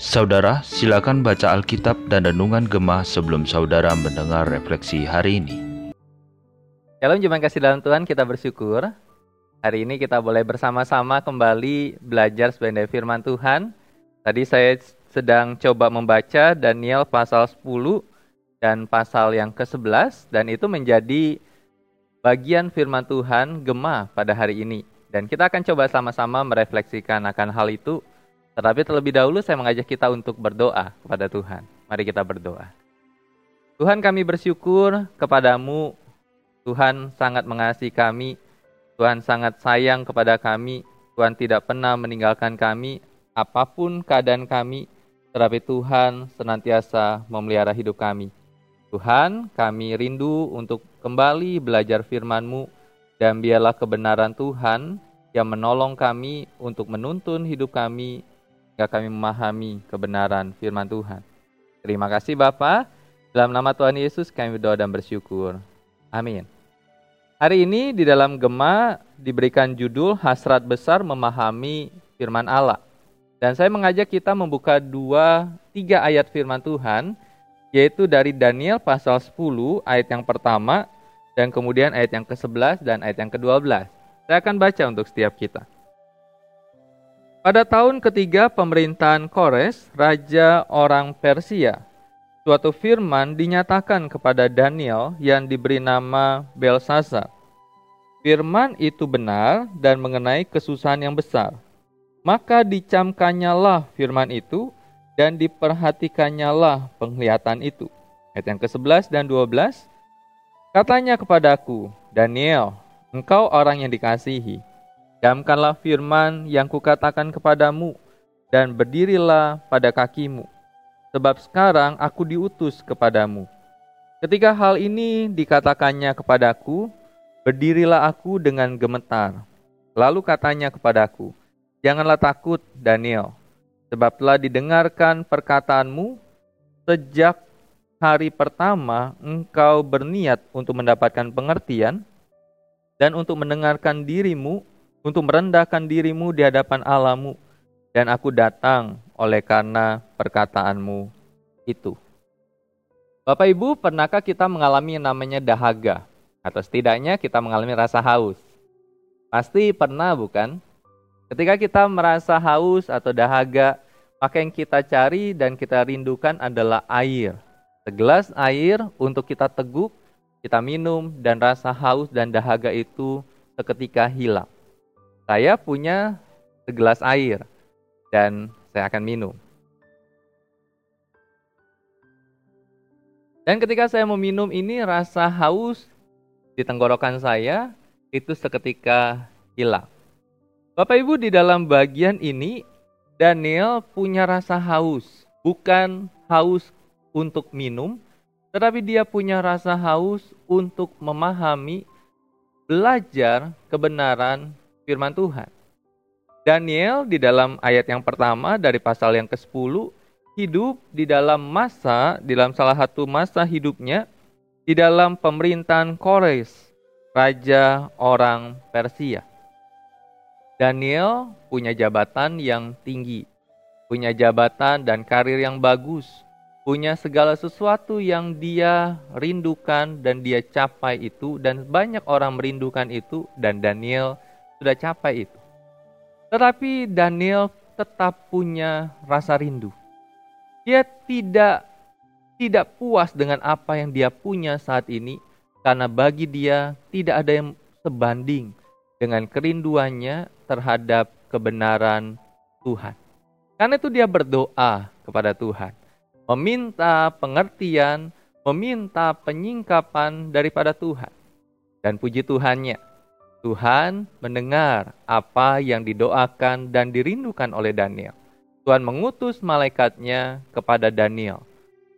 Saudara, silakan baca Alkitab dan Renungan Gemah sebelum saudara mendengar refleksi hari ini. Shalom jemaat kasih dalam Tuhan, kita bersyukur. Hari ini kita boleh bersama-sama kembali belajar sebenarnya firman Tuhan. Tadi saya sedang coba membaca Daniel pasal 10 dan pasal yang ke-11 dan itu menjadi bagian firman Tuhan Gemah pada hari ini. Dan kita akan coba sama-sama merefleksikan akan hal itu tetapi terlebih dahulu saya mengajak kita untuk berdoa kepada Tuhan. Mari kita berdoa. Tuhan kami bersyukur kepadamu. Tuhan sangat mengasihi kami. Tuhan sangat sayang kepada kami. Tuhan tidak pernah meninggalkan kami apa pun keadaan kami. Tetapi Tuhan senantiasa memelihara hidup kami. Tuhan, kami rindu untuk kembali belajar firman-Mu dan biarlah kebenaran Tuhan yang menolong kami untuk menuntun hidup kami hingga kami memahami kebenaran firman Tuhan. Terima kasih Bapa. Dalam nama Tuhan Yesus kami berdoa dan bersyukur. Amin. Hari ini di dalam Gema diberikan judul Hasrat Besar Memahami Firman Allah. Dan saya mengajak kita membuka dua, tiga ayat firman Tuhan, yaitu dari Daniel pasal 10 ayat yang pertama, dan kemudian ayat yang ke-11 dan ayat yang ke-12. Saya akan baca untuk setiap kita. Pada tahun ketiga pemerintahan Kores, raja orang Persia, suatu firman dinyatakan kepada Daniel yang diberi nama Belshazzar. Firman itu benar dan mengenai kesusahan yang besar. Maka dicamkannya firman itu dan diperhatikannya penglihatan itu. Ayat yang ke-11 dan 12. Katanya kepadaku, Daniel, engkau orang yang dikasihi Damkanlah firman yang kukatakan kepadamu, dan berdirilah pada kakimu, sebab sekarang aku diutus kepadamu. Ketika hal ini dikatakannya kepadaku, berdirilah aku dengan gemetar. Lalu katanya kepadaku, Janganlah takut, Daniel, sebab telah didengarkan perkataanmu sejak hari pertama engkau berniat untuk mendapatkan pengertian dan untuk mendengarkan dirimu untuk merendahkan dirimu di hadapan Allahmu, dan aku datang oleh karena perkataanmu itu. Bapak Ibu, pernahkah kita mengalami yang namanya dahaga? Atau setidaknya kita mengalami rasa haus? Pasti pernah bukan? Ketika kita merasa haus atau dahaga, maka yang kita cari dan kita rindukan adalah air. Segelas air untuk kita teguk, kita minum, dan rasa haus dan dahaga itu seketika hilang saya punya segelas air dan saya akan minum. Dan ketika saya meminum ini rasa haus di tenggorokan saya itu seketika hilang. Bapak Ibu di dalam bagian ini Daniel punya rasa haus, bukan haus untuk minum, tetapi dia punya rasa haus untuk memahami, belajar kebenaran firman Tuhan. Daniel di dalam ayat yang pertama dari pasal yang ke-10 hidup di dalam masa, di dalam salah satu masa hidupnya di dalam pemerintahan Kores, raja orang Persia. Daniel punya jabatan yang tinggi, punya jabatan dan karir yang bagus, punya segala sesuatu yang dia rindukan dan dia capai itu dan banyak orang merindukan itu dan Daniel sudah capai itu. Tetapi Daniel tetap punya rasa rindu. Dia tidak tidak puas dengan apa yang dia punya saat ini karena bagi dia tidak ada yang sebanding dengan kerinduannya terhadap kebenaran Tuhan. Karena itu dia berdoa kepada Tuhan, meminta pengertian, meminta penyingkapan daripada Tuhan. Dan puji Tuhannya, Tuhan mendengar apa yang didoakan dan dirindukan oleh Daniel. Tuhan mengutus malaikatnya kepada Daniel.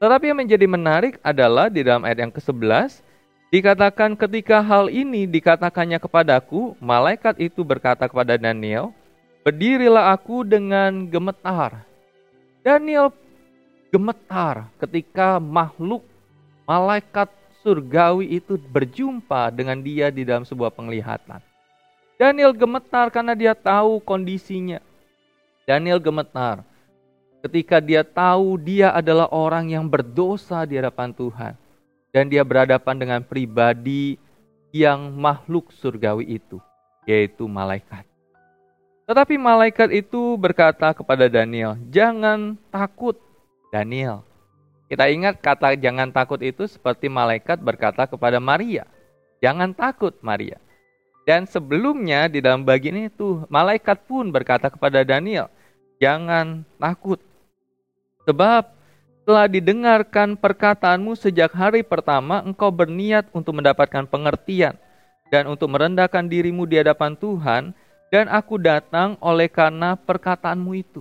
Tetapi yang menjadi menarik adalah di dalam ayat yang ke-11, dikatakan ketika hal ini dikatakannya kepadaku, malaikat itu berkata kepada Daniel, Berdirilah aku dengan gemetar. Daniel gemetar ketika makhluk malaikat surgawi itu berjumpa dengan dia di dalam sebuah penglihatan. Daniel gemetar karena dia tahu kondisinya. Daniel gemetar ketika dia tahu dia adalah orang yang berdosa di hadapan Tuhan. Dan dia berhadapan dengan pribadi yang makhluk surgawi itu, yaitu malaikat. Tetapi malaikat itu berkata kepada Daniel, "Jangan takut, Daniel." Kita ingat kata "jangan takut" itu seperti malaikat berkata kepada Maria, "Jangan takut, Maria." Dan sebelumnya di dalam bagian itu, malaikat pun berkata kepada Daniel, "Jangan takut, sebab telah didengarkan perkataanmu sejak hari pertama engkau berniat untuk mendapatkan pengertian dan untuk merendahkan dirimu di hadapan Tuhan, dan aku datang oleh karena perkataanmu itu."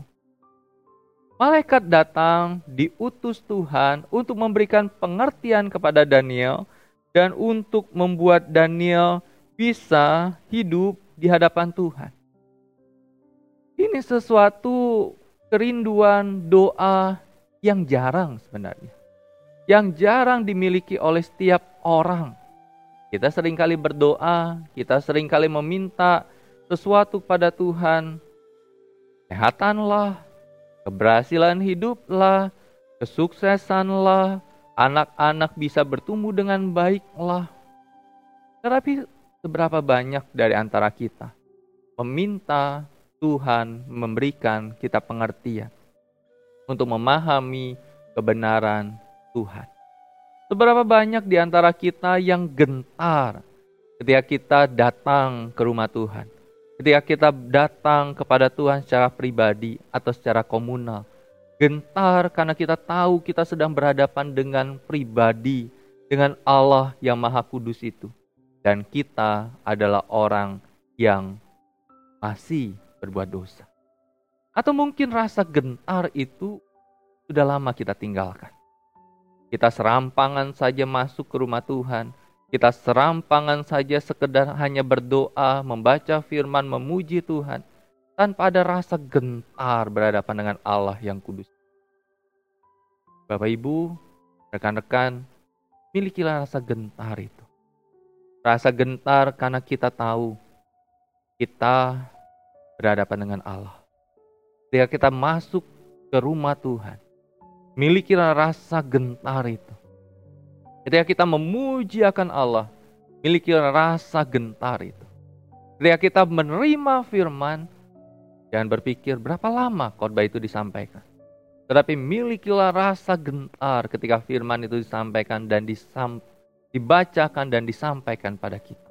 Malaikat datang diutus Tuhan untuk memberikan pengertian kepada Daniel dan untuk membuat Daniel bisa hidup di hadapan Tuhan. Ini sesuatu kerinduan doa yang jarang sebenarnya. Yang jarang dimiliki oleh setiap orang. Kita sering kali berdoa, kita sering kali meminta sesuatu pada Tuhan. Kesehatanlah, keberhasilan hiduplah, kesuksesanlah, anak-anak bisa bertumbuh dengan baiklah. Tetapi seberapa banyak dari antara kita meminta Tuhan memberikan kita pengertian untuk memahami kebenaran Tuhan. Seberapa banyak di antara kita yang gentar ketika kita datang ke rumah Tuhan, ketika kita datang kepada Tuhan secara pribadi atau secara komunal. Gentar karena kita tahu kita sedang berhadapan dengan pribadi, dengan Allah yang Maha Kudus itu dan kita adalah orang yang masih berbuat dosa. Atau mungkin rasa gentar itu sudah lama kita tinggalkan. Kita serampangan saja masuk ke rumah Tuhan. Kita serampangan saja sekedar hanya berdoa, membaca firman, memuji Tuhan. Tanpa ada rasa gentar berhadapan dengan Allah yang kudus. Bapak Ibu, rekan-rekan, milikilah rasa gentar itu. Rasa gentar karena kita tahu kita berhadapan dengan Allah. Ketika kita masuk ke rumah Tuhan, milikilah rasa gentar itu. Ketika kita memuji akan Allah, milikilah rasa gentar itu. Ketika kita menerima firman, jangan berpikir berapa lama khotbah itu disampaikan. Tetapi milikilah rasa gentar ketika firman itu disampaikan dan disampaikan dibacakan dan disampaikan pada kita.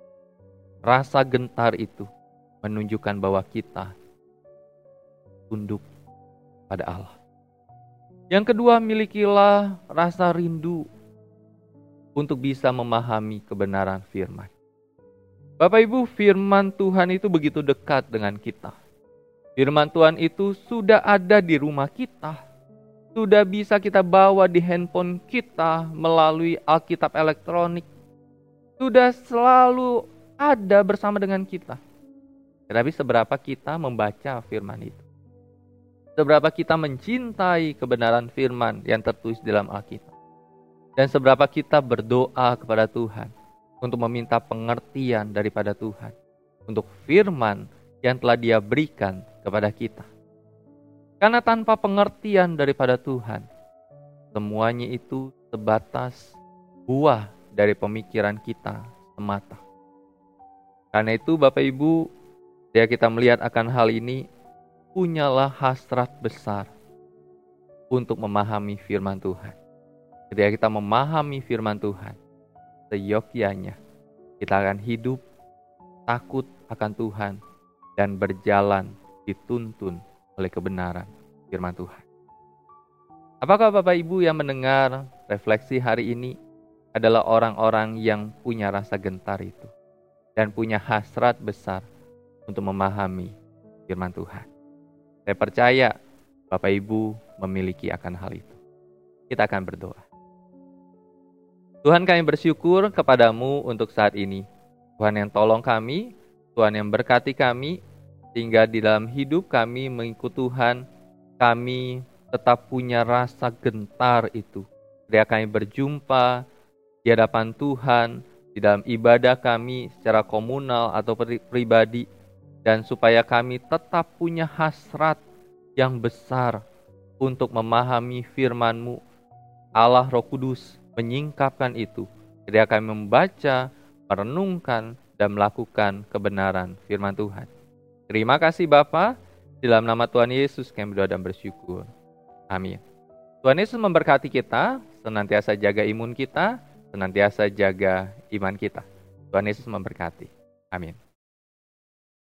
Rasa gentar itu menunjukkan bahwa kita tunduk pada Allah. Yang kedua, milikilah rasa rindu untuk bisa memahami kebenaran firman. Bapak Ibu, firman Tuhan itu begitu dekat dengan kita. Firman Tuhan itu sudah ada di rumah kita sudah bisa kita bawa di handphone kita melalui Alkitab elektronik. Sudah selalu ada bersama dengan kita. Tetapi seberapa kita membaca firman itu? Seberapa kita mencintai kebenaran firman yang tertulis dalam Alkitab? Dan seberapa kita berdoa kepada Tuhan untuk meminta pengertian daripada Tuhan untuk firman yang telah Dia berikan kepada kita. Karena tanpa pengertian daripada Tuhan, semuanya itu sebatas buah dari pemikiran kita semata. Karena itu Bapak Ibu, dia kita melihat akan hal ini, punyalah hasrat besar untuk memahami firman Tuhan. Ketika kita memahami firman Tuhan, seyogyanya kita akan hidup takut akan Tuhan dan berjalan dituntun oleh kebenaran firman Tuhan. Apakah Bapak Ibu yang mendengar refleksi hari ini adalah orang-orang yang punya rasa gentar itu dan punya hasrat besar untuk memahami firman Tuhan? Saya percaya Bapak Ibu memiliki akan hal itu. Kita akan berdoa. Tuhan kami bersyukur kepadamu untuk saat ini. Tuhan yang tolong kami, Tuhan yang berkati kami, sehingga di dalam hidup kami mengikut Tuhan, kami tetap punya rasa gentar itu. Ketika kami berjumpa di hadapan Tuhan, di dalam ibadah kami secara komunal atau pribadi dan supaya kami tetap punya hasrat yang besar untuk memahami firman-Mu. Allah Roh Kudus menyingkapkan itu ketika kami membaca, merenungkan, dan melakukan kebenaran firman Tuhan. Terima kasih Bapa, dalam nama Tuhan Yesus kami berdoa dan bersyukur. Amin. Tuhan Yesus memberkati kita, senantiasa jaga imun kita, senantiasa jaga iman kita. Tuhan Yesus memberkati. Amin.